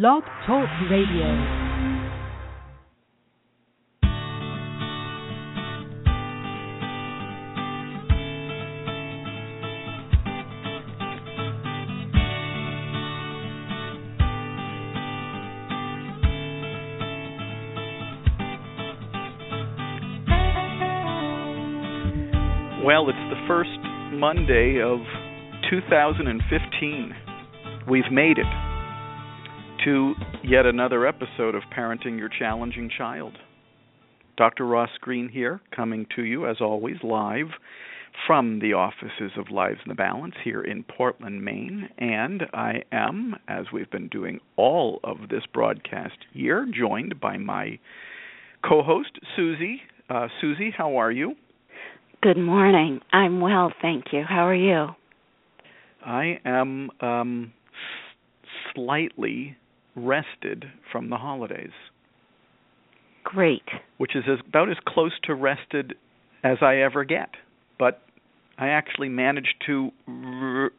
Blog Talk Radio. Well, it's the first Monday of 2015. We've made it to yet another episode of Parenting Your Challenging Child. Dr. Ross Greene here, coming to you as always live from the offices of Lives in the Balance here in Portland, Maine. And I am, as we've been doing all of this broadcast year, joined by my co host, Susie. Uh, Susie, how are you? Good morning. I'm well, thank you. How are you? I am um, slightly rested from the holidays. Great. Which is as, about as close to rested as I ever get. But I actually managed to re-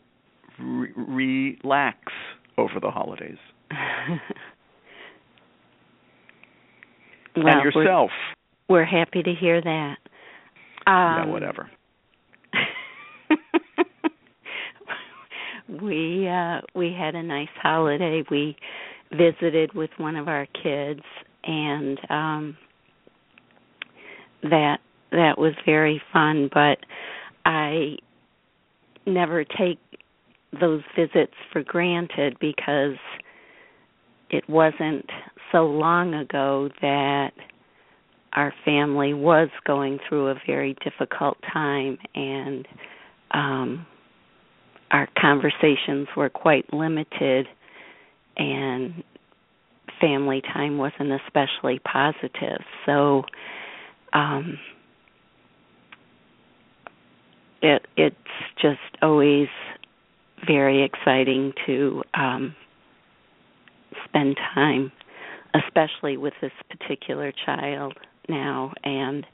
re- relax over the holidays. well, and yourself. We're, we're happy to hear that. Um, yeah, whatever. we uh we had a nice holiday. We visited with one of our kids and um that that was very fun, but I never take those visits for granted because it wasn't so long ago that our family was going through a very difficult time and um our conversations were quite limited and family time wasn't especially positive so um it it's just always very exciting to um spend time especially with this particular child now and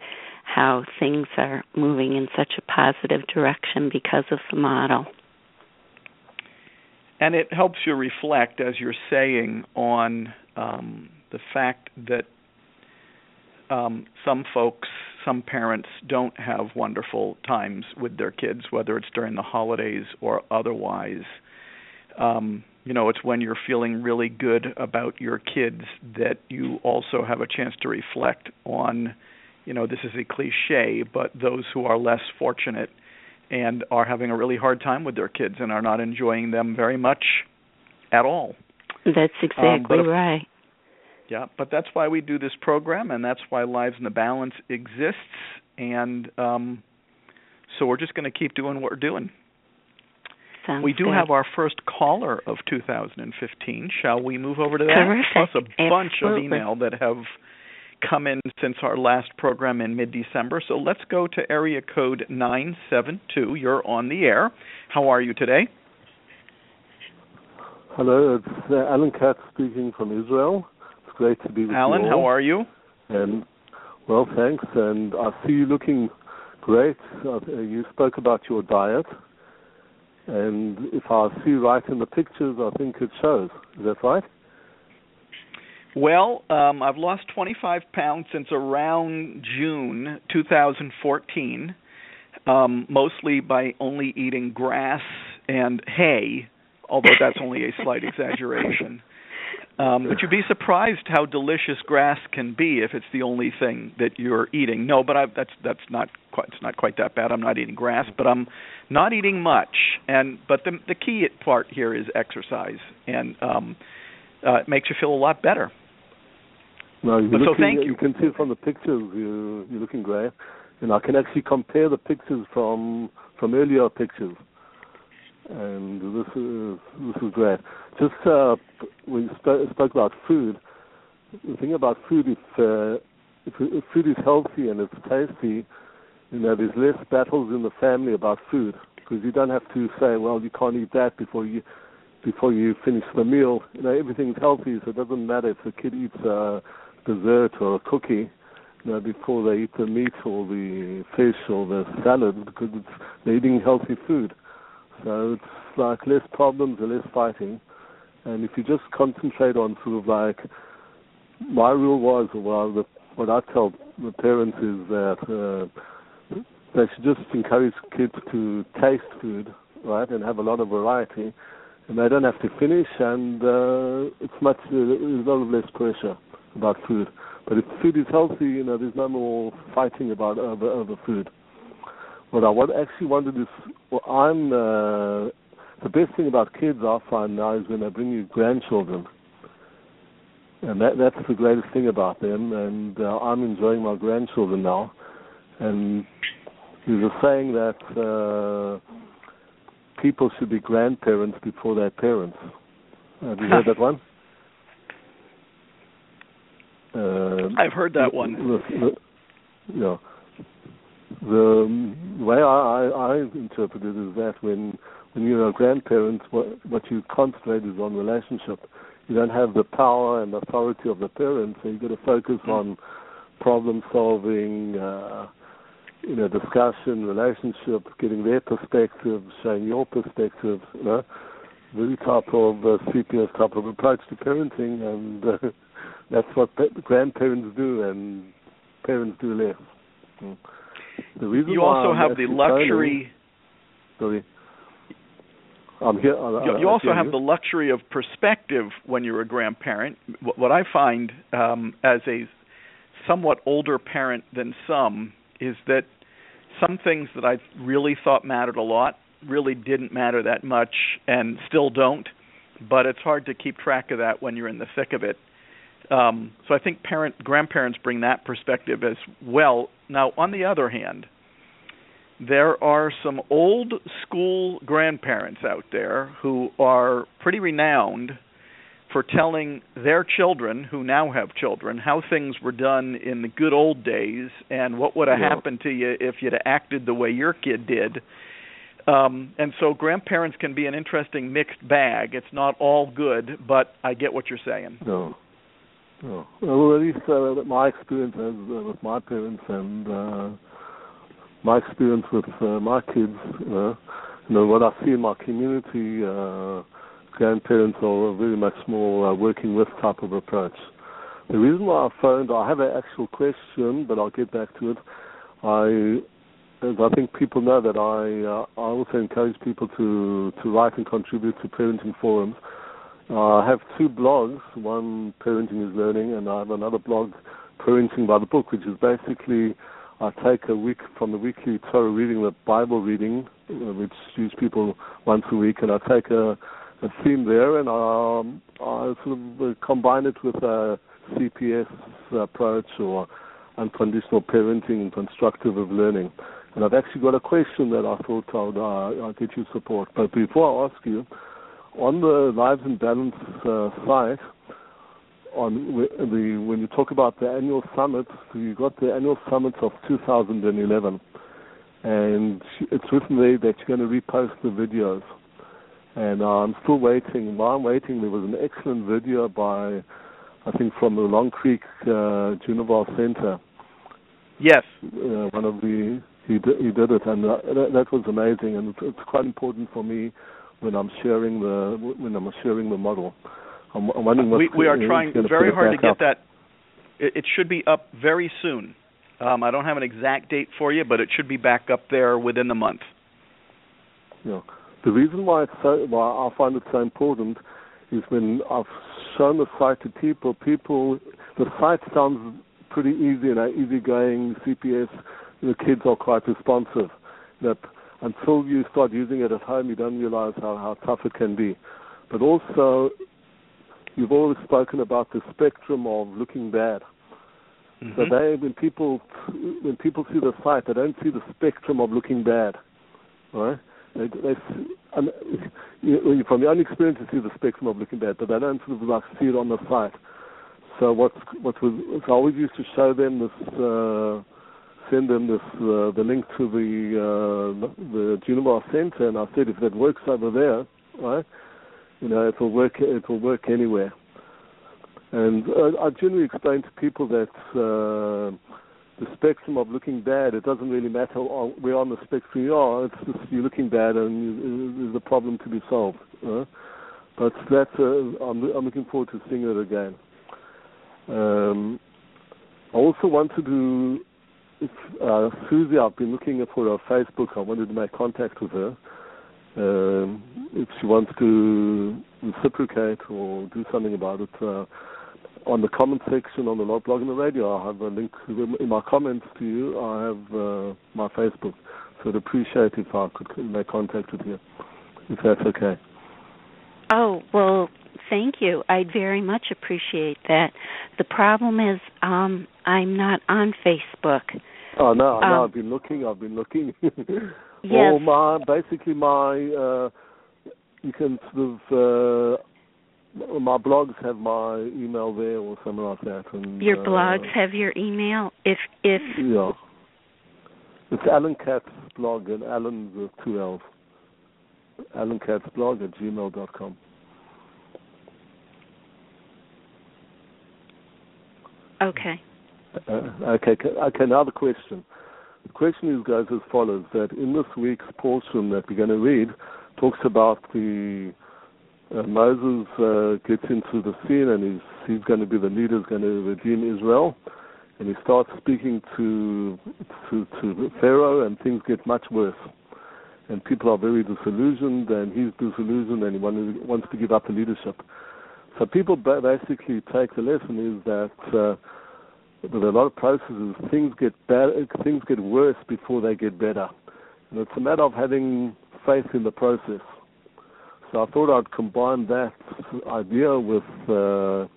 how things are moving in such a positive direction because of the model. And it helps you reflect, as you're saying, on um, the fact that um, some folks, some parents don't have wonderful times with their kids, whether it's during the holidays or otherwise. Um, you know, it's when you're feeling really good about your kids that you also have a chance to reflect on, you know, this is a cliche, but those who are less fortunate and are having a really hard time with their kids and are not enjoying them very much at all. That's exactly um, right. Yeah, but that's why we do this program, and that's why Lives in the Balance exists. And um, so we're just going to keep doing what we're doing. Sounds we do good. have our first caller of 2015. Shall we move over to that? Terrific. Plus a bunch of email that have come in since our last program in mid-December. So let's go to area code 972. You're on the air. How are you today? Hello, it's uh, Alan Katz speaking from Israel. It's great to be with Alan, you. Alan, how are you? And well, thanks. And I see you looking great. Uh, you spoke about your diet, and if I see right in the pictures, I think it shows. Is that right? Well, um, I've lost 25 pounds since around June 2014, um, mostly by only eating grass and hay, although that's only a slight exaggeration. Um, but you'd be surprised how delicious grass can be if it's the only thing that you're eating. No, but I, that's that's not quite it's not quite that bad. I'm not eating grass, but I'm not eating much. And but the the key part here is exercise, and um, uh, it makes you feel a lot better. No, you're But so thank you. You can see from the pictures you you're looking great, and I can actually compare the pictures from from earlier pictures. and this is this is great. Just uh, we spoke, spoke about food. The thing about food, if, uh, if if food is healthy and it's tasty, you know, there's less battles in the family about food because you don't have to say, well, you can't eat that before you before you finish the meal. You know, everything's healthy, so it doesn't matter if the kid eats a dessert or a cookie you know, before they eat the meat or the fish or the salad because it's, they're eating healthy food. So it's like less problems and less fighting. And if you just concentrate on sort of like my rule was, well, the, what I tell the parents is that uh, they should just encourage kids to taste food, right, and have a lot of variety, and they don't have to finish, and uh, it's much uh, there's a lot of less pressure about food. But if food is healthy, you know, there's no more fighting about over, over food. What I what actually wanted is, well, I'm uh, the best thing about kids I find now is when they bring you grandchildren, and that that's the greatest thing about them. And uh, I'm enjoying my grandchildren now. And there's a saying that uh, people should be grandparents before they're parents. Have you heard that one? Uh, I've heard that one. The, the, know, the way I, I, I interpret it is that when when you're a grandparent, what, what you concentrate is on relationship. You don't have the power and authority of the parents, so you've got to focus mm-hmm. on problem solving, uh, you know, discussion, relationship, getting their perspective, showing your perspective, you know, the type of uh, CPS type of approach to parenting, and uh, that's what grandparents do, and parents do less. Mm. The reason you also have the luxury. Sorry. I'm here. you, you also have the luxury of perspective when you're a grandparent. What I find um, as a somewhat older parent than some is that some things that I really thought mattered a lot really didn't matter that much and still don't. But it's hard to keep track of that when you're in the thick of it. Um, so I think parent grandparents bring that perspective as well. Now, on the other hand, there are some old school grandparents out there who are pretty renowned for telling their children who now have children how things were done in the good old days and what would have yeah. happened to you if you'd have acted the way your kid did. Um, and so grandparents can be an interesting mixed bag. It's not all good, but I get what you're saying. No. No. Well, at least uh, my experience uh, with my parents and uh, my experience with uh, my kids, uh, you know, what I see in my community, uh, grandparents are very much more uh, working with type of approach. The reason why I phoned, I have an actual question, but I'll get back to it. I, as I think people know that I, uh, I also encourage people to to write and contribute to parenting forums. Uh, I have two blogs. One, Parenting is Learning, and I have another blog, Parenting by the Book, which is basically I take a week from the weekly Torah reading, the Bible reading, uh, which use people once a week, and I take a, a theme there, and I, um, I sort of uh, combine it with a CPS approach or unconditional parenting and constructive of learning. And I've actually got a question that I thought I would uh, I'll get you support. But before I ask you, on the Lives in Balance uh, site, on the when you talk about the annual summit, you got the annual summit of 2011, and it's written there that you're going to repost the videos. And uh, I'm still waiting. While I'm waiting, there was an excellent video by, I think, from the Long Creek uh, Juvenile Center. Yes. Uh, one of the he did, he did it, and uh, that, that was amazing, and it's, it's quite important for me when I'm sharing the when I'm sharing the model. I'm, I'm wondering we, we are trying very hard to get up. that. It, it, should be up very soon. Um, I don't have an exact date for you, but it should be back up there within the month. Yeah. The reason why it's so why I find it so important is when I've shown the site to people, people the site sounds pretty easy and easygoing. CPS, the kids are quite responsive. That until you start using it at home, you don't realize how, how tough it can be. But also, you've always spoken about the spectrum of looking bad. Mm-hmm. So they, when people when people see the site, they don't see the spectrum of looking bad, right? They, they, and, you, from your own experience, you see the spectrum of looking bad, but they don't sort of like see it on the site. So what what was so I always used to show them this, uh, send them this uh, the link to the uh, the Juvenile Center, and I said if that works over there, right, you know, it will work. It will work anywhere. And uh, I generally explain to people that uh, the spectrum of looking bad, it doesn't really matter where on the spectrum you are. It's just you're looking bad, and there's a problem to be solved. Uh? But that's uh, I'm, I'm looking forward to seeing it again. Um, I also wanted to, uh, Susie, I've been looking for her Facebook. I wanted to make contact with her. Um, if she wants to reciprocate or do something about it, uh, on the comment section on the blog and the radio, I have a link in my comments to you. I have uh, my Facebook, so I'd appreciate if I could make contact with you, if that's okay. Oh well, thank you. I'd very much appreciate that. The problem is, um, I'm not on Facebook. Oh no, um, no, I've been looking. I've been looking. yes. Well, my basically my uh, you can sort of. Uh, my blogs have my email there or something like that. And, your uh, blogs have your email. If if yeah, it's Alan Katz blog and Alan with two L's. Alan Katz blog at gmail dot com. Okay. Uh, okay. Okay. Now the question. The question is goes as follows: that in this week's portion that we're going to read talks about the uh, Moses uh, gets into the scene and he's he's going to be the leader, he's going to redeem Israel, and he starts speaking to to to Pharaoh, and things get much worse, and people are very disillusioned, and he's disillusioned, and he wants to give up the leadership. So people basically take the lesson is that. Uh, with a lot of processes, things get bad, things get worse before they get better, and it's a matter of having faith in the process. So I thought I'd combine that idea with uh,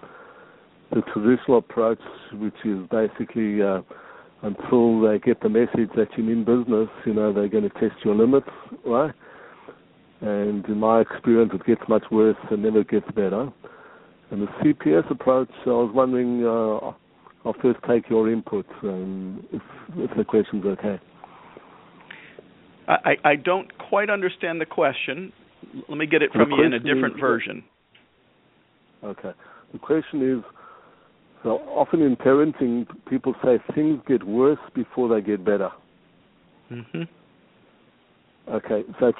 the traditional approach, which is basically uh, until they get the message that you're in business, you know, they're going to test your limits, right? And in my experience, it gets much worse and never gets better. And the CPS approach, I was wondering, uh, I'll first take your input, um, if, if the question's okay. I, I don't quite understand the question. Let me get it from you in a different is, version. Okay. The question is so often in parenting, people say things get worse before they get better. Mm-hmm. Okay, so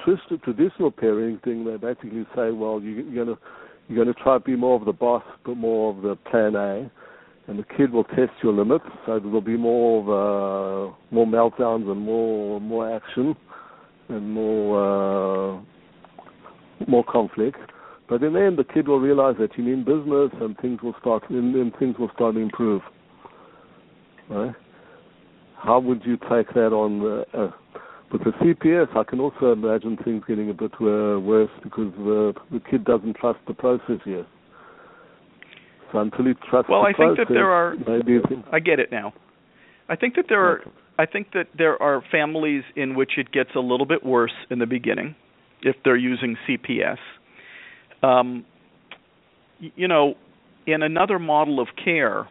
traditional parenting, they basically say, well, you, you're going to you're going to try to be more of the boss, but more of the plan A, and the kid will test your limits. So there'll be more of uh, more meltdowns and more more action and more uh, more conflict. But in the end, the kid will realize that you mean business, and things will start, and, and things will start to improve. Right? How would you take that on? The, uh, with the CPS, I can also imagine things getting a bit uh, worse because the the kid doesn't trust the process yet. Until he trusts well, the I think that there are. maybe I get it now. I think that there are. I think that there are families in which it gets a little bit worse in the beginning if they're using CPS. Um, you know, in another model of care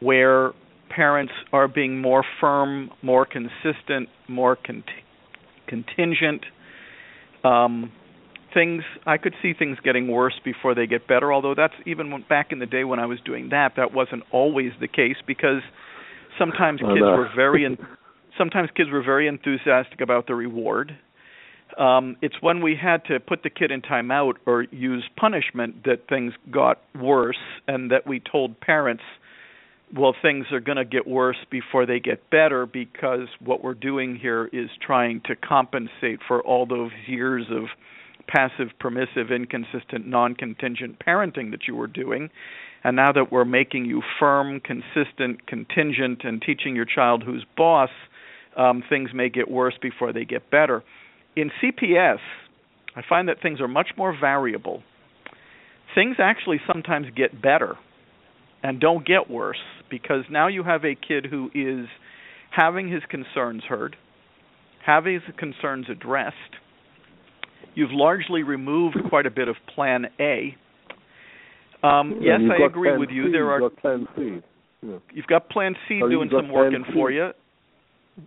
where parents are being more firm, more consistent, more cont- contingent, um, things I could see things getting worse before they get better. Although that's even when, back in the day when I was doing that, that wasn't always the case because sometimes kids were very, en- sometimes kids were very enthusiastic about the reward, um, it's when we had to put the kid in timeout or use punishment that things got worse, and that we told parents, well, things are going to get worse before they get better because what we're doing here is trying to compensate for all those years of passive, permissive, inconsistent, non contingent parenting that you were doing. And now that we're making you firm, consistent, contingent, and teaching your child who's boss, um, things may get worse before they get better in CPS, I find that things are much more variable. Things actually sometimes get better and don't get worse because now you have a kid who is having his concerns heard, having his concerns addressed. You've largely removed quite a bit of Plan A. Um, yes, I agree with you. C, there are Plan C. Yeah. You've got Plan C doing some working Plan for you.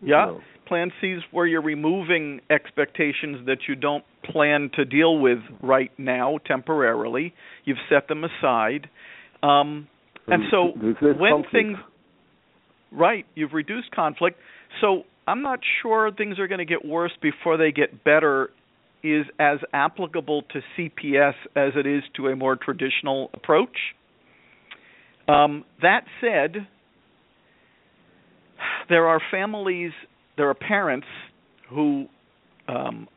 Yeah. No. Plan C is where you're removing expectations that you don't plan to deal with right now temporarily. You've set them aside. Um, and so when conflict. things right, you've reduced conflict. So I'm not sure things are going to get worse before they get better is as applicable to CPS as it is to a more traditional approach. Um, that said, there are families, there are parents who um,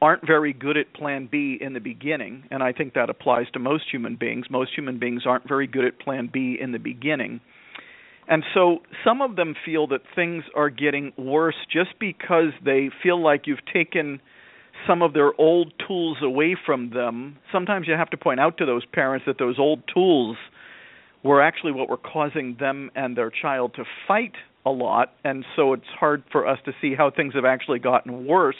aren't very good at Plan B in the beginning, and I think that applies to most human beings. Most human beings aren't very good at Plan B in the beginning. And so some of them feel that things are getting worse just because they feel like you've taken some of their old tools away from them. Sometimes you have to point out to those parents that those old tools were actually what were causing them and their child to fight a lot, and so it's hard for us to see how things have actually gotten worse.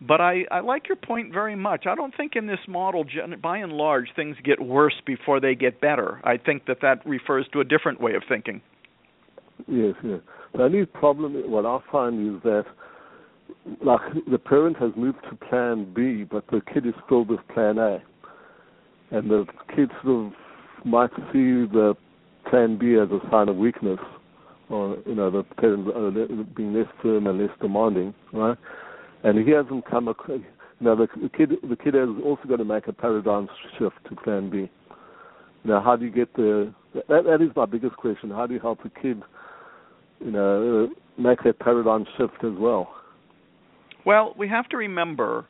But I, I like your point very much. I don't think in this model, by and large, things get worse before they get better. I think that that refers to a different way of thinking. Yes, yes. The only problem, what I find is that, like, the parent has moved to Plan B, but the kid is still with Plan A, and the kid sort of might see the Plan B as a sign of weakness, or you know, the parent uh, le- being less firm and less demanding, right? And he hasn't come across. Know, the, kid, the kid has also got to make a paradigm shift to Plan B. Now, how do you get the? That, that is my biggest question. How do you help a kid? you know, make that paradigm shift as well. Well, we have to remember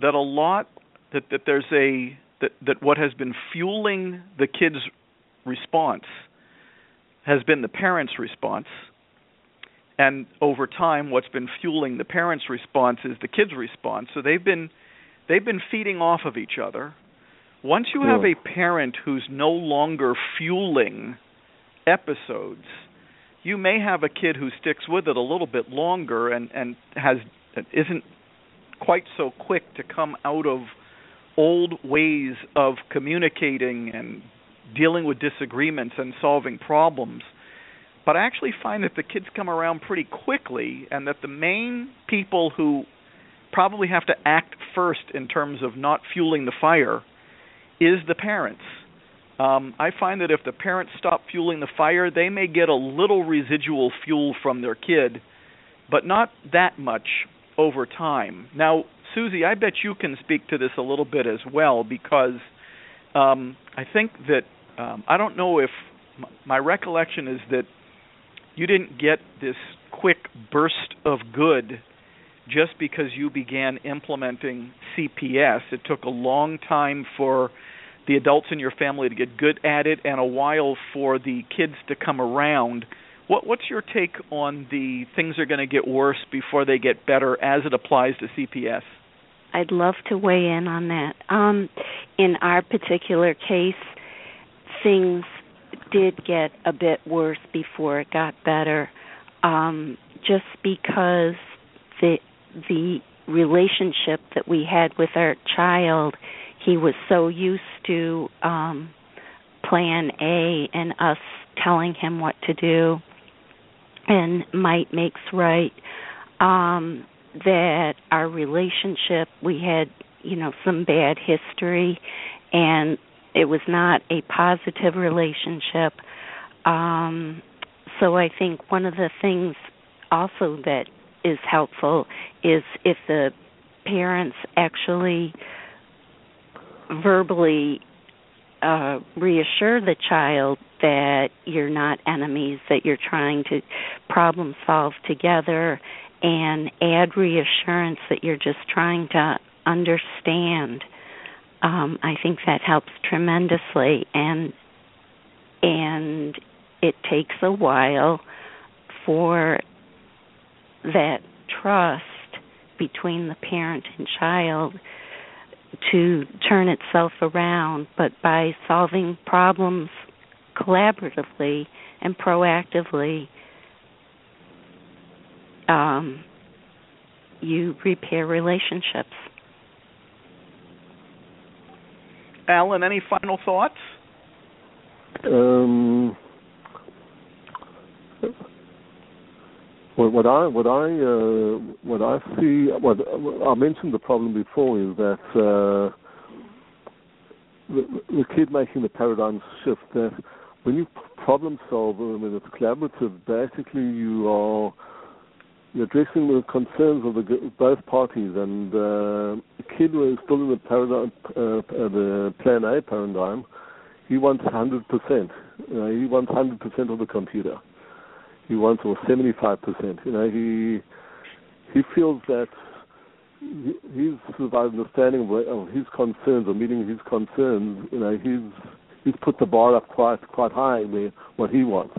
that a lot that that there's a that that what has been fueling the kids' response has been the parents' response. And over time what's been fueling the parents' response is the kids' response. So they've been they've been feeding off of each other. Once you have a parent who's no longer fueling episodes, you may have a kid who sticks with it a little bit longer and and has isn't quite so quick to come out of old ways of communicating and dealing with disagreements and solving problems. But I actually find that the kids come around pretty quickly and that the main people who probably have to act first in terms of not fueling the fire is the parents. Um, I find that if the parents stop fueling the fire, they may get a little residual fuel from their kid, but not that much over time. Now, Susie, I bet you can speak to this a little bit as well because um, I think that um, I don't know if my recollection is that you didn't get this quick burst of good just because you began implementing CPS. It took a long time for the adults in your family to get good at it and a while for the kids to come around. What what's your take on the things are going to get worse before they get better as it applies to CPS? I'd love to weigh in on that. Um, in our particular case, things did get a bit worse before it got better, um, just because the the relationship that we had with our child, he was so used to um, Plan A and us telling him what to do, and might makes right. Um, that our relationship we had you know some bad history and it was not a positive relationship um so i think one of the things also that is helpful is if the parents actually verbally uh reassure the child that you're not enemies that you're trying to problem solve together and add reassurance that you're just trying to understand. Um i think that helps tremendously and and it takes a while for that trust between the parent and child to turn itself around but by solving problems collaboratively and proactively um, you repair relationships. Alan, any final thoughts? Um, what, what I what I uh, what I see what I mentioned the problem before is that uh, the, the kid making the paradigm shift that when you problem solve and when it's collaborative, basically you are addressing the concerns of the, both parties, and uh, the kid is still in the paradigm, uh, uh the Plan A paradigm, he wants 100%. He wants 100% of the computer. He wants or 75%. You know, he he feels that his sort understanding of his concerns or meeting his concerns, you know, he's he's put the bar up quite quite high where what he wants,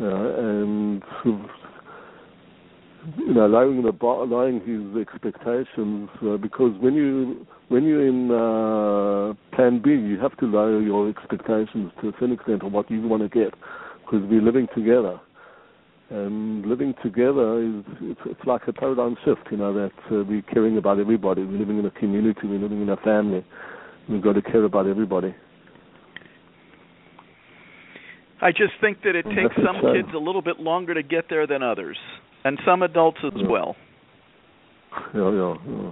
uh, and you know, lowering the bar, lowering his expectations uh, because when you when you're in uh, Plan B, you have to lower your expectations to a certain extent of what you want to get because we're living together, and living together is it's, it's like a paradigm shift. You know that uh, we're caring about everybody. We're living in a community. We're living in a family. We've got to care about everybody. I just think that it takes some kids a little bit longer to get there than others and some adults as yeah. well. Yeah, yeah, yeah.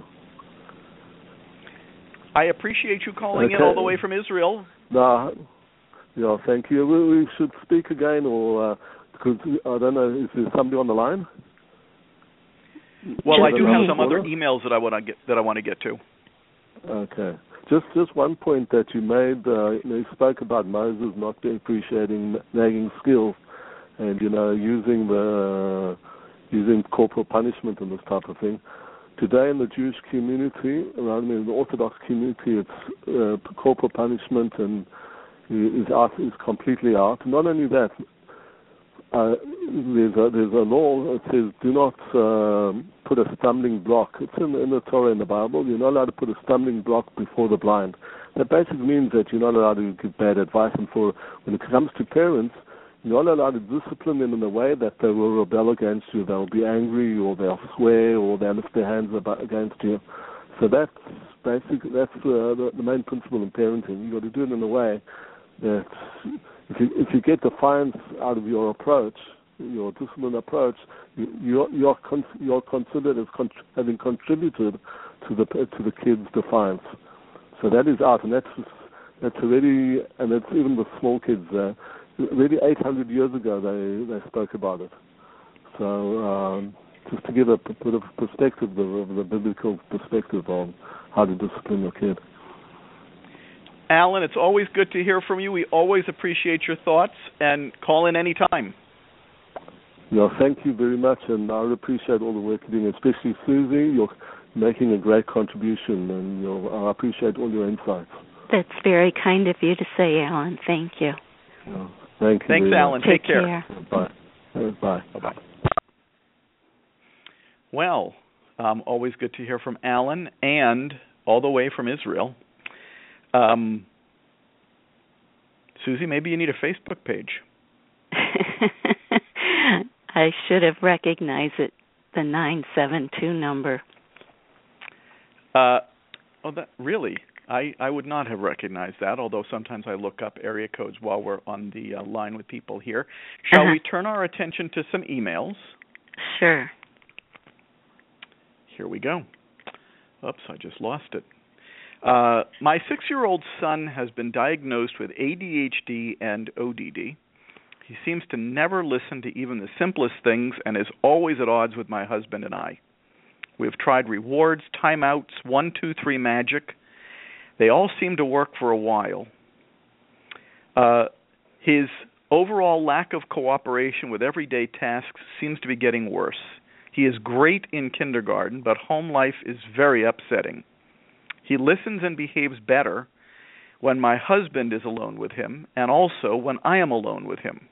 I appreciate you calling okay. in all the way from Israel. No, yeah, thank you. We, we should speak again, or uh, because I don't know, is there somebody on the line? Well, I do have some other emails that I want to get that I want to get to. Okay. Just just one point that you made. Uh, you, know, you spoke about Moses not appreciating nagging skills, and you know using the using corporal punishment and this type of thing. Today in the Jewish community, around me in the Orthodox community, it's uh, corporal punishment and is out is completely out. Not only that, uh, there's a there's a law that says do not uh, put a stumbling block. It's in, in the Torah in the Bible. You're not allowed to put a stumbling block before the blind. That basically means that you're not allowed to give bad advice. And for when it comes to parents, you're not allowed to discipline them in a way that they will rebel against you. They'll be angry, or they'll swear, or they'll lift their hands against you. So that's basically that's uh, the, the main principle in parenting. You've got to do it in a way that if you if you get defiance out of your approach, your discipline approach, you, you're con- you're considered as con- having contributed to the to the kid's defiance. So that is out, and that's that's already, and it's even with small kids. Uh, really 800 years ago they they spoke about it. So um, just to give a bit of perspective of the biblical perspective on how to discipline your kid. Alan, it's always good to hear from you. We always appreciate your thoughts and call in any time. Yeah, thank you very much, and I appreciate all the work you're doing, especially Susie. You're making a great contribution, and I appreciate all your insights. That's very kind of you to say, Alan. Thank you. Yeah. Thank you. Thanks, Alan. Take, Take care. care. Bye. Bye. Bye. Well, um, always good to hear from Alan and all the way from Israel. Um, Susie, maybe you need a Facebook page. I should have recognized it, the 972 number. Uh, oh, that really? I, I would not have recognized that, although sometimes I look up area codes while we're on the uh, line with people here. Shall uh-huh. we turn our attention to some emails? Sure. Here we go. Oops, I just lost it. Uh, my six year old son has been diagnosed with ADHD and ODD. He seems to never listen to even the simplest things and is always at odds with my husband and I. We have tried rewards, timeouts, one, two, three magic, they all seem to work for a while. Uh, his overall lack of cooperation with everyday tasks seems to be getting worse. He is great in kindergarten, but home life is very upsetting. He listens and behaves better when my husband is alone with him, and also when I am alone with him.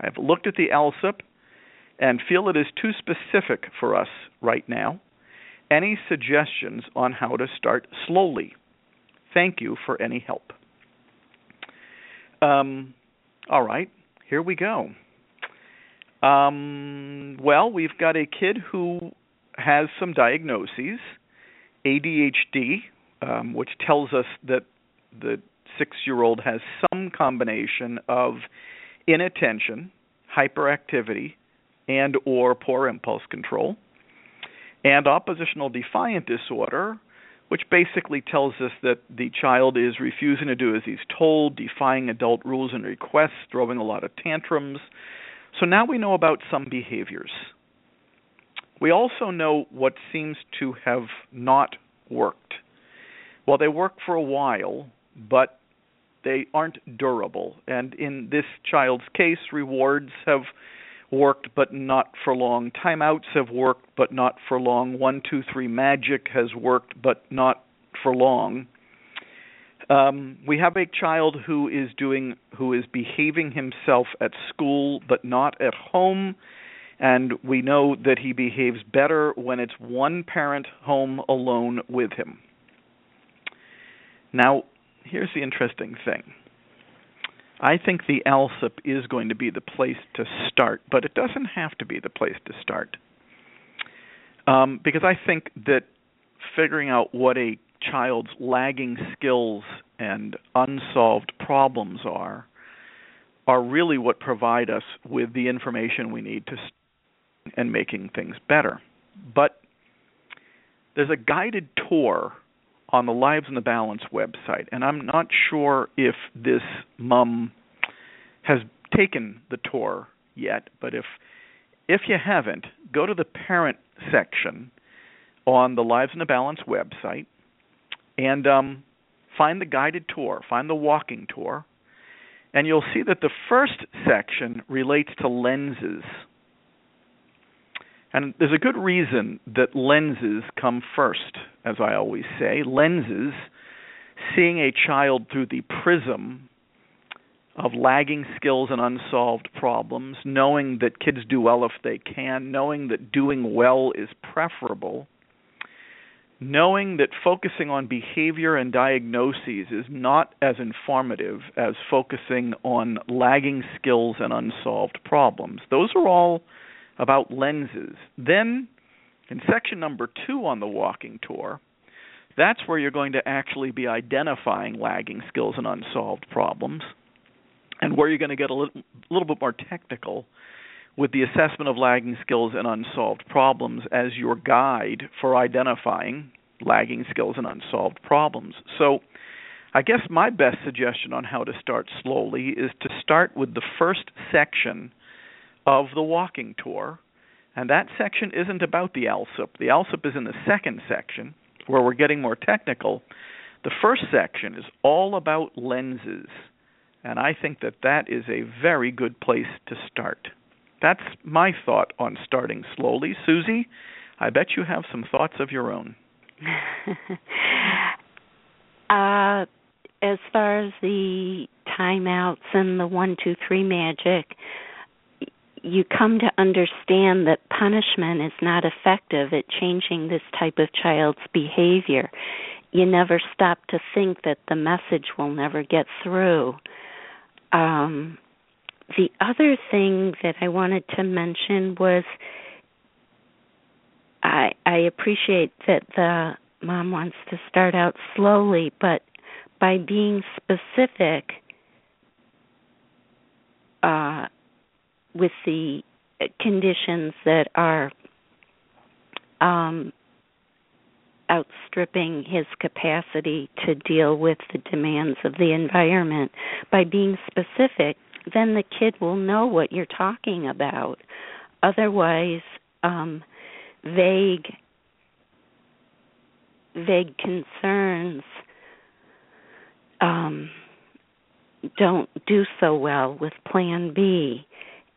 I have looked at the ALSUP and feel it is too specific for us right now. Any suggestions on how to start slowly? Thank you for any help. Um, all right, here we go. Um, well, we've got a kid who has some diagnoses ADHD, um, which tells us that the six year old has some combination of inattention, hyperactivity, and or poor impulse control, and oppositional defiant disorder, which basically tells us that the child is refusing to do as he's told, defying adult rules and requests, throwing a lot of tantrums. So now we know about some behaviors. We also know what seems to have not worked. Well, they work for a while, but they aren't durable. And in this child's case, rewards have worked but not for long. Timeouts have worked but not for long. One, two, three magic has worked but not for long. Um, we have a child who is doing who is behaving himself at school but not at home and we know that he behaves better when it's one parent home alone with him. Now, here's the interesting thing. I think the ALSUP is going to be the place to start, but it doesn't have to be the place to start. Um, because I think that figuring out what a child's lagging skills and unsolved problems are are really what provide us with the information we need to and making things better. But there's a guided tour on the Lives in the Balance website, and I'm not sure if this mom has taken the tour yet, but if if you haven't, go to the parent section on the Lives in the Balance website and um, find the guided tour, find the walking tour, and you'll see that the first section relates to lenses and there's a good reason that lenses come first, as I always say. Lenses, seeing a child through the prism of lagging skills and unsolved problems, knowing that kids do well if they can, knowing that doing well is preferable, knowing that focusing on behavior and diagnoses is not as informative as focusing on lagging skills and unsolved problems. Those are all about lenses. Then, in section number two on the walking tour, that's where you're going to actually be identifying lagging skills and unsolved problems, and where you're going to get a little, little bit more technical with the assessment of lagging skills and unsolved problems as your guide for identifying lagging skills and unsolved problems. So, I guess my best suggestion on how to start slowly is to start with the first section of the walking tour. And that section isn't about the ALSUP. The ALSUP is in the second section where we're getting more technical. The first section is all about lenses. And I think that that is a very good place to start. That's my thought on starting slowly. Susie, I bet you have some thoughts of your own. uh, as far as the timeouts and the one, two, three magic, you come to understand that punishment is not effective at changing this type of child's behavior. You never stop to think that the message will never get through. Um, the other thing that I wanted to mention was I, I appreciate that the mom wants to start out slowly, but by being specific, uh, with the conditions that are um, outstripping his capacity to deal with the demands of the environment. By being specific, then the kid will know what you're talking about. Otherwise, um, vague vague concerns um, don't do so well with Plan B.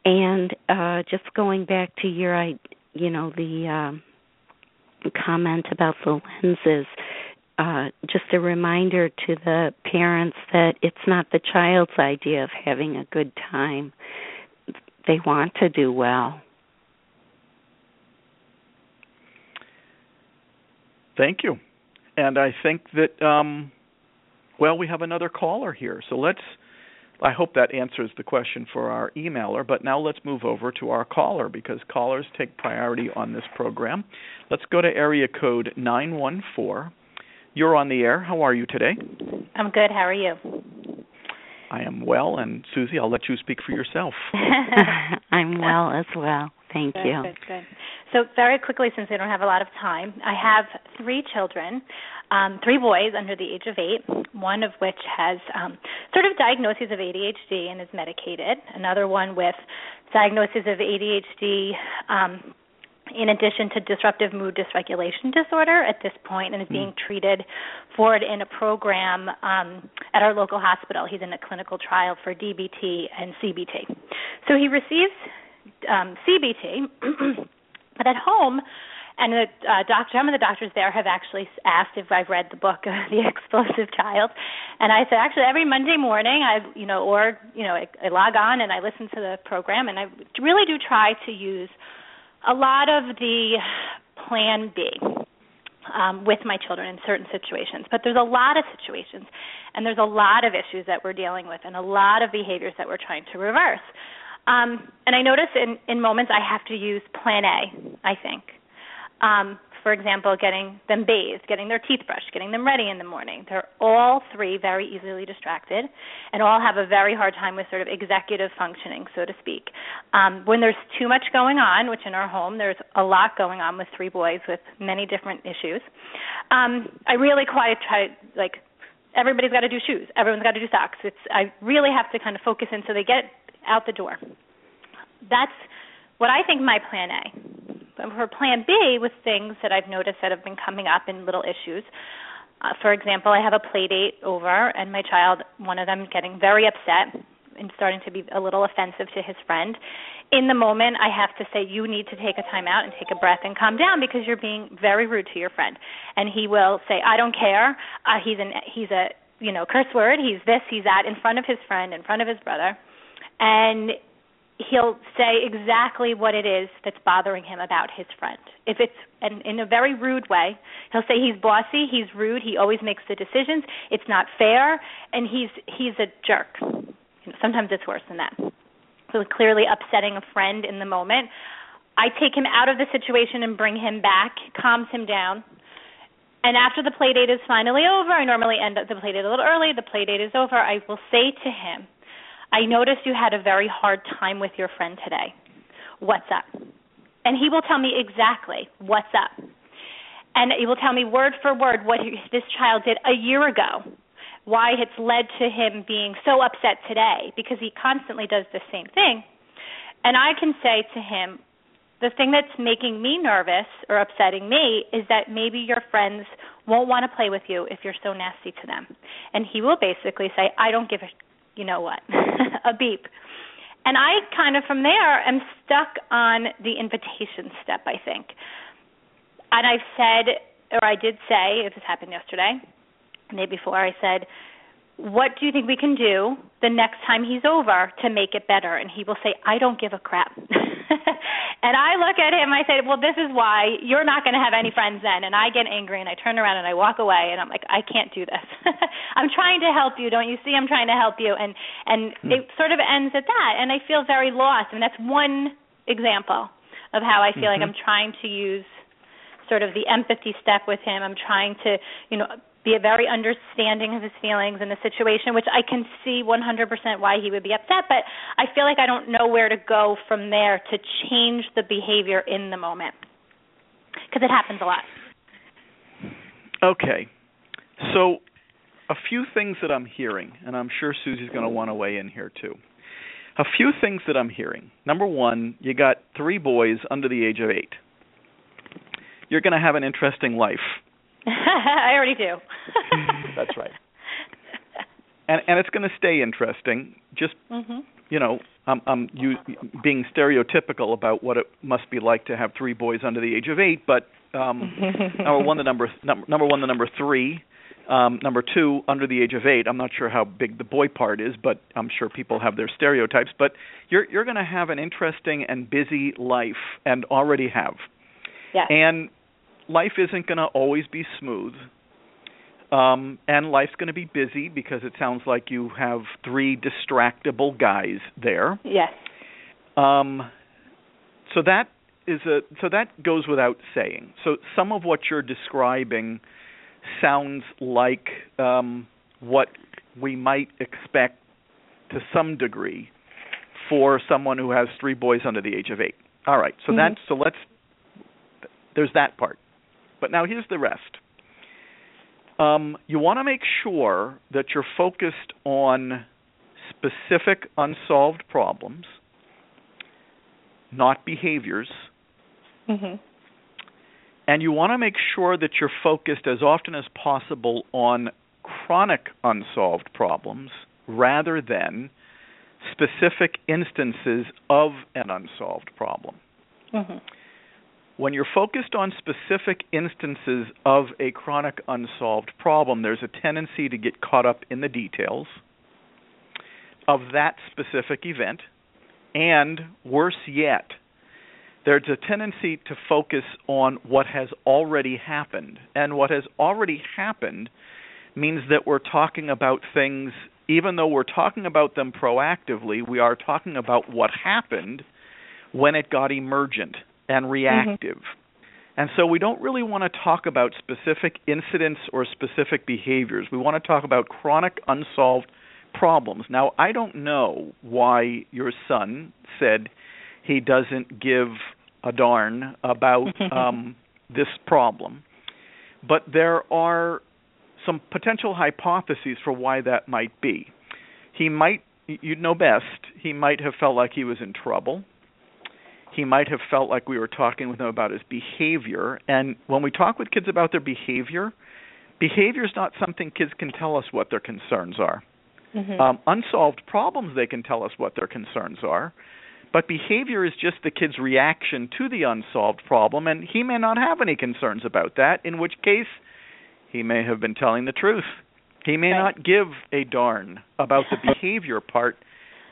And uh, just going back to your, you know, the um, comment about the lenses, uh, just a reminder to the parents that it's not the child's idea of having a good time. They want to do well. Thank you. And I think that um well we have another caller here. So let's I hope that answers the question for our emailer. But now let's move over to our caller because callers take priority on this program. Let's go to area code 914. You're on the air. How are you today? I'm good. How are you? I am well, and Susie, I'll let you speak for yourself. I'm well as well. Thank good, you. Good, good. So, very quickly, since we don't have a lot of time, I have three children, um, three boys under the age of eight, one of which has um, sort of diagnoses of ADHD and is medicated, another one with diagnosis of ADHD. Um, in addition to disruptive mood dysregulation disorder at this point and is being mm. treated for it in a program um, at our local hospital. He's in a clinical trial for DBT and CBT. So he receives um, CBT, but at home, and the uh, doctor, some of the doctors there have actually asked if I've read the book, The Explosive Child, and I said actually every Monday morning I, you know, or you know, I, I log on and I listen to the program, and I really do try to use a lot of the Plan B. Um, with my children in certain situations. But there's a lot of situations, and there's a lot of issues that we're dealing with, and a lot of behaviors that we're trying to reverse. Um, and I notice in, in moments I have to use plan A, I think. Um, for example, getting them bathed, getting their teeth brushed, getting them ready in the morning. They're all three very easily distracted and all have a very hard time with sort of executive functioning, so to speak. Um, when there's too much going on, which in our home there's a lot going on with three boys with many different issues, um, I really quite try like everybody's got to do shoes, everyone's got to do socks. It's I really have to kind of focus in so they get out the door. That's what I think my plan A. But For plan B, with things that I've noticed that have been coming up in little issues. Uh, for example, I have a play date over, and my child, one of them, getting very upset and starting to be a little offensive to his friend. In the moment, I have to say, you need to take a time out and take a breath and calm down because you're being very rude to your friend. And he will say, I don't care. Uh, he's an he's a you know curse word. He's this. He's that in front of his friend, in front of his brother and he'll say exactly what it is that's bothering him about his friend. If it's and in a very rude way, he'll say he's bossy, he's rude, he always makes the decisions, it's not fair, and he's he's a jerk. You know, sometimes it's worse than that. So clearly upsetting a friend in the moment. I take him out of the situation and bring him back, calms him down. And after the play date is finally over, I normally end up the play date a little early, the play date is over, I will say to him, I noticed you had a very hard time with your friend today. What's up? And he will tell me exactly what's up. And he will tell me word for word what this child did a year ago, why it's led to him being so upset today, because he constantly does the same thing. And I can say to him, the thing that's making me nervous or upsetting me is that maybe your friends won't want to play with you if you're so nasty to them. And he will basically say, I don't give a you know what, a beep. And I kind of from there am stuck on the invitation step, I think. And I've said, or I did say, if this happened yesterday, the day before, I said, what do you think we can do the next time he's over to make it better? And he will say, I don't give a crap. and I look at him, I say, well, this is why you're not going to have any friends then. And I get angry and I turn around and I walk away and I'm like, I can't do this. I'm trying to help you. Don't you see? I'm trying to help you. And and hmm. it sort of ends at that. And I feel very lost. I and mean, that's one example of how I feel mm-hmm. like I'm trying to use sort of the empathy step with him. I'm trying to, you know, be a very understanding of his feelings in the situation, which I can see 100% why he would be upset, but I feel like I don't know where to go from there to change the behavior in the moment because it happens a lot. Okay. So, a few things that I'm hearing, and I'm sure Susie's going to want to weigh in here too. A few things that I'm hearing. Number one, you got three boys under the age of eight. You're going to have an interesting life I already do. That's right. And and it's going to stay interesting. Just mm-hmm. you know, I'm I'm you being stereotypical about what it must be like to have three boys under the age of eight. But um, number one, the number number number one, the number three. Um, number two, under the age of eight. I'm not sure how big the boy part is, but I'm sure people have their stereotypes. But you're you're going to have an interesting and busy life, and already have. Yeah. And life isn't going to always be smooth. Um, and life's going to be busy because it sounds like you have three distractible guys there. Yes. Um, so that is a so that goes without saying. So some of what you're describing sounds like um, what we might expect to some degree for someone who has three boys under the age of eight. All right, so mm-hmm. that so let's there's that part. But now here's the rest. Um, you want to make sure that you're focused on specific unsolved problems, not behaviors. Mm-hmm. And you want to make sure that you're focused as often as possible on chronic unsolved problems rather than specific instances of an unsolved problem. Mm-hmm. When you're focused on specific instances of a chronic unsolved problem, there's a tendency to get caught up in the details of that specific event, and worse yet, there's a tendency to focus on what has already happened. And what has already happened means that we're talking about things, even though we're talking about them proactively, we are talking about what happened when it got emergent and reactive. Mm-hmm. And so we don't really want to talk about specific incidents or specific behaviors. We want to talk about chronic unsolved problems. Now, I don't know why your son said he doesn't give a darn about um, this problem, but there are some potential hypotheses for why that might be. He might, you'd know best, he might have felt like he was in trouble. He might have felt like we were talking with him about his behavior. And when we talk with kids about their behavior, behavior is not something kids can tell us what their concerns are. Mm-hmm. Um, unsolved problems, they can tell us what their concerns are. But behavior is just the kid's reaction to the unsolved problem, and he may not have any concerns about that, in which case he may have been telling the truth. He may right. not give a darn about the behavior part,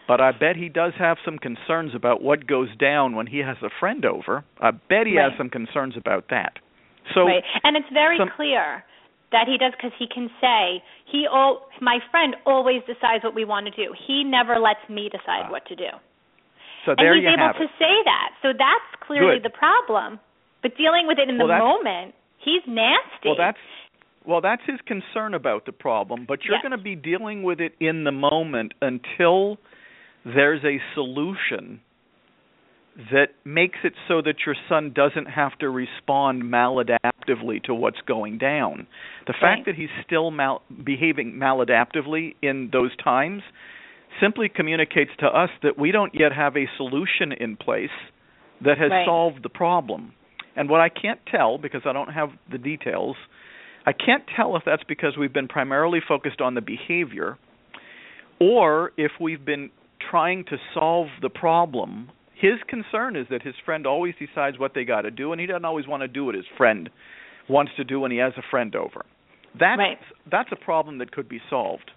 but I bet he does have some concerns about what goes down when he has a friend over. I bet he right. has some concerns about that. So right. and it's very some, clear that he does because he can say he all my friend always decides what we want to do. He never lets me decide uh, what to do. So there and he's you able have to it. say that. So that's clearly Good. the problem. But dealing with it in well, the moment, he's nasty. Well, that's well, that's his concern about the problem, but you're yes. going to be dealing with it in the moment until there's a solution that makes it so that your son doesn't have to respond maladaptively to what's going down. The right. fact that he's still mal- behaving maladaptively in those times simply communicates to us that we don't yet have a solution in place that has right. solved the problem. And what I can't tell because I don't have the details, I can't tell if that's because we've been primarily focused on the behavior or if we've been trying to solve the problem. His concern is that his friend always decides what they got to do and he doesn't always want to do what his friend wants to do when he has a friend over. That's right. that's a problem that could be solved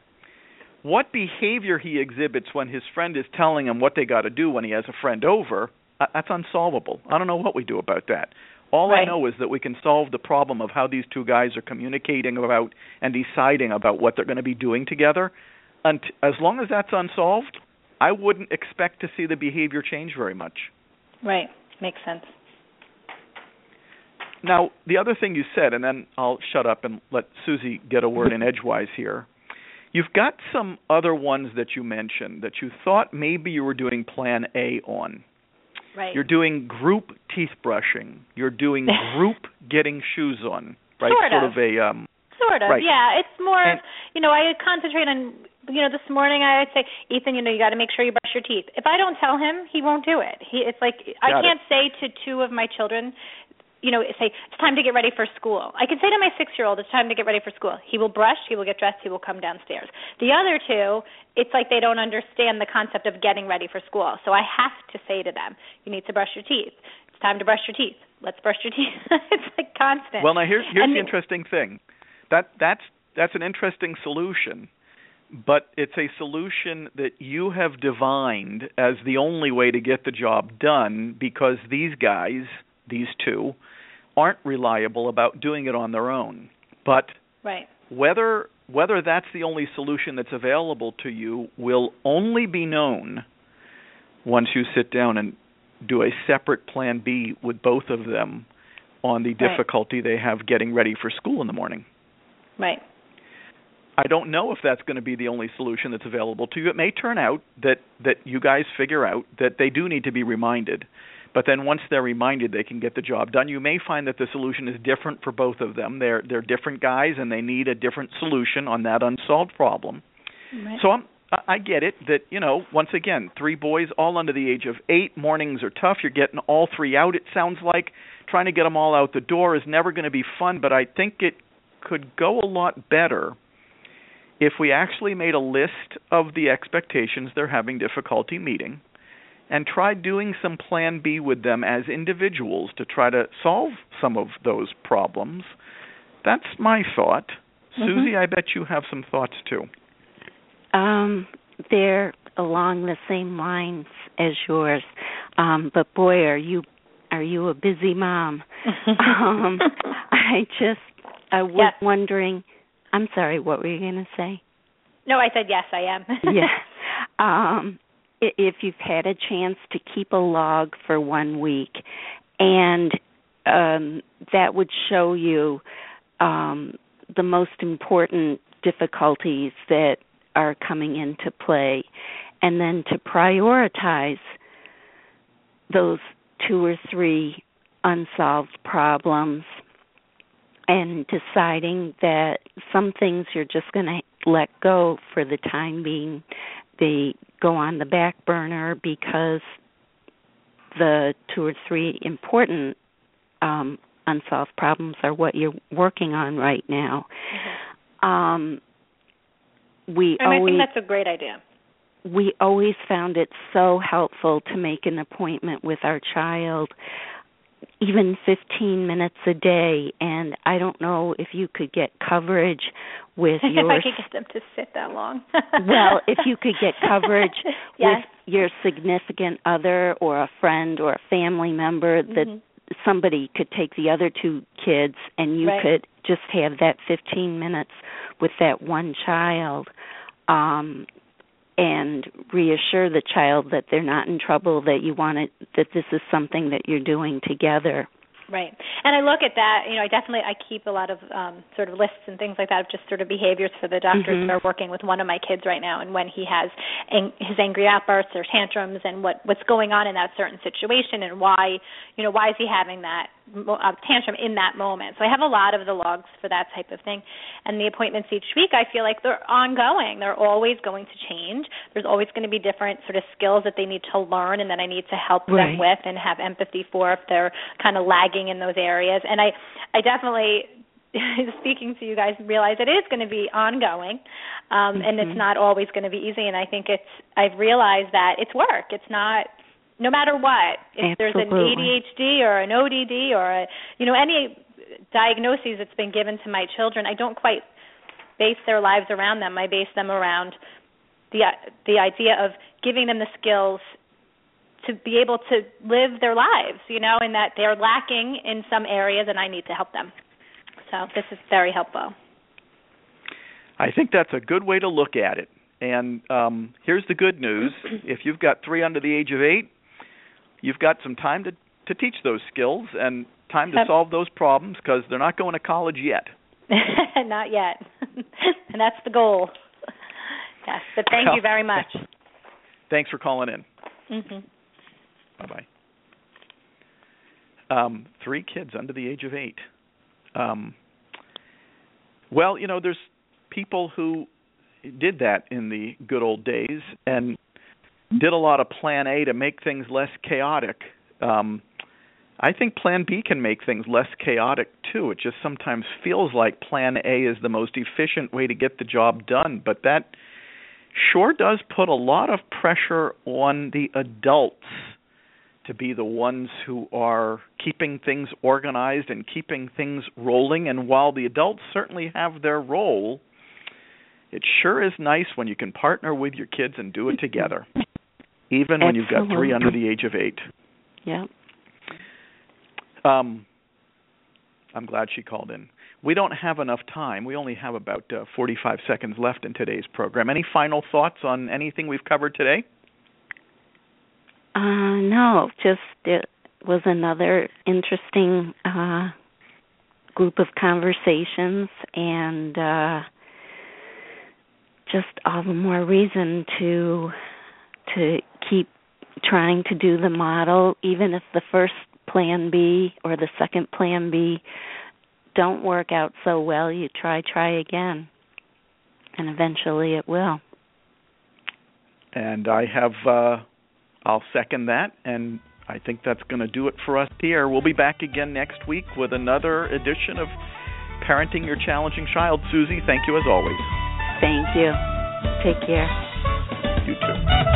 what behavior he exhibits when his friend is telling him what they got to do when he has a friend over, uh, that's unsolvable. I don't know what we do about that. All right. I know is that we can solve the problem of how these two guys are communicating about and deciding about what they're going to be doing together. And as long as that's unsolved, I wouldn't expect to see the behavior change very much. Right. Makes sense. Now, the other thing you said, and then I'll shut up and let Susie get a word in edgewise here. You've got some other ones that you mentioned that you thought maybe you were doing plan A on. Right. You're doing group teeth brushing. You're doing group getting shoes on. Right? Sort sort of. of a um Sort of. Right. Yeah, it's more And- you know, I concentrate on you know, this morning I'd say, Ethan, you know, you got to make sure you brush your teeth. If I don't tell him, he won't do it. He it's like I Got it. can't say to two of my children, you know, say it's time to get ready for school. I can say to my 6-year-old, it's time to get ready for school. He will brush, he will get dressed, he will come downstairs. The other two, it's like they don't understand the concept of getting ready for school. So I have to say to them, you need to brush your teeth. It's time to brush your teeth. Let's brush your teeth. it's like constant. Well, now here's here's And the interesting thing. That that's that's an interesting solution, but it's a solution that you have divined as the only way to get the job done because these guys, these two, aren't reliable about doing it on their own. But Right. whether whether that's the only solution that's available to you will only be known once you sit down and do a separate plan B with both of them on the Right. difficulty they have getting ready for school in the morning. Right. I don't know if that's going to be the only solution that's available to you. It may turn out that that you guys figure out that they do need to be reminded. But then once they're reminded they can get the job done, you may find that the solution is different for both of them. They're they're different guys and they need a different solution on that unsolved problem. Right. So I'm I I get it that, you know, once again, three boys all under the age of 8, mornings are tough. You're getting all three out it sounds like. Trying to get them all out the door is never going to be fun, but I think it could go a lot better if we actually made a list of the expectations they're having difficulty meeting and tried doing some plan B with them as individuals to try to solve some of those problems. That's my thought. Mhm. Susie, I bet you have some thoughts too. Um, they're along the same lines as yours. Um, but boy, are you are you a busy mom? um, I just I was Yes. wondering. I'm sorry. What were you going to say? no, I said yes, I am. yeah. Um, if you've had a chance to keep a log for one week, and um, that would show you um, the most important difficulties that are coming into play, and then to prioritize those two or three unsolved problems and deciding that some things you're just going to let go for the time being. They go on the back burner because the two or three important um unsolved problems are what you're working on right now. Um we and I think that's a great idea. we always found it so helpful to make an appointment with our child even 15 minutes a day and I don't know if you could get coverage with if your I could get them to sit that long. well, if you could get coverage yes. with your significant other or a friend or a family member that Mhm. somebody could take the other two kids and you Right. could just have that 15 minutes with that one child um and reassure the child that they're not in trouble that you want it that this is something that you're doing together Right. And I look at that, you know, I definitely I keep a lot of um sort of lists and things like that of just sort of behaviors for the doctors Mhm. that are working with one of my kids right now and when he has ang- his angry outbursts or tantrums and what what's going on in that certain situation and why, you know, why is he having that uh, tantrum in that moment. So I have a lot of the logs for that type of thing. And the appointments each week I feel like they're ongoing. They're always going to change. There's always going to be different sort of skills that they need to learn and that I need to help Right. them with and have empathy for if they're kind of lagging in those areas. And I I definitely speaking to you guys realize it is going to be ongoing um and it's Mhm. not always going to be easy and I think it's I've realized that it's work. It's not no matter what. If there's an ADHD or an ODD or a you know any diagnoses that's been given to my children, I don't quite base their lives around them. I base them around the the idea of giving them the skills to be able to live their lives, you know, and that they're lacking in some areas and I need to help them. So this is very helpful. I think that's a good way to look at it. And um, here's the good news: if you've got three under the age of eight, you've got some time to to teach those skills and time to solve those problems because they're not going to college yet. Not yet. and that's the goal. Yes, but thank you very much. Thanks for calling in. Mhm. Bye bye. Um, three kids under the age of eight. Um, well, you know, there's people who did that in the good old days and did a lot of Plan A to make things less chaotic. Um, I think Plan B can make things less chaotic too. It just sometimes feels like Plan A is the most efficient way to get the job done, but that sure does put a lot of pressure on the adults to be the ones who are keeping things organized and keeping things rolling. And while the adults certainly have their role, it sure is nice when you can partner with your kids and do it together, even when you've got three under the age of eight. yeah Um, I'm glad she called in. we don't have enough time. We only have about uh, 45 seconds left in today's program. Any final thoughts on anything we've covered today? Uh, no, just it was another interesting uh, group of conversations, and uh, just all the more reason to to trying to do the model, even if the first plan B or the second plan B don't work out so well, you try, try again, and eventually it will. And I have, uh, I'll second that, and I think that's going to do it for us here. We'll be back again next week with another edition of Parenting Your Challenging Child. Susie, thank you as always. Thank you. Take care. You too.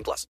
18 plus.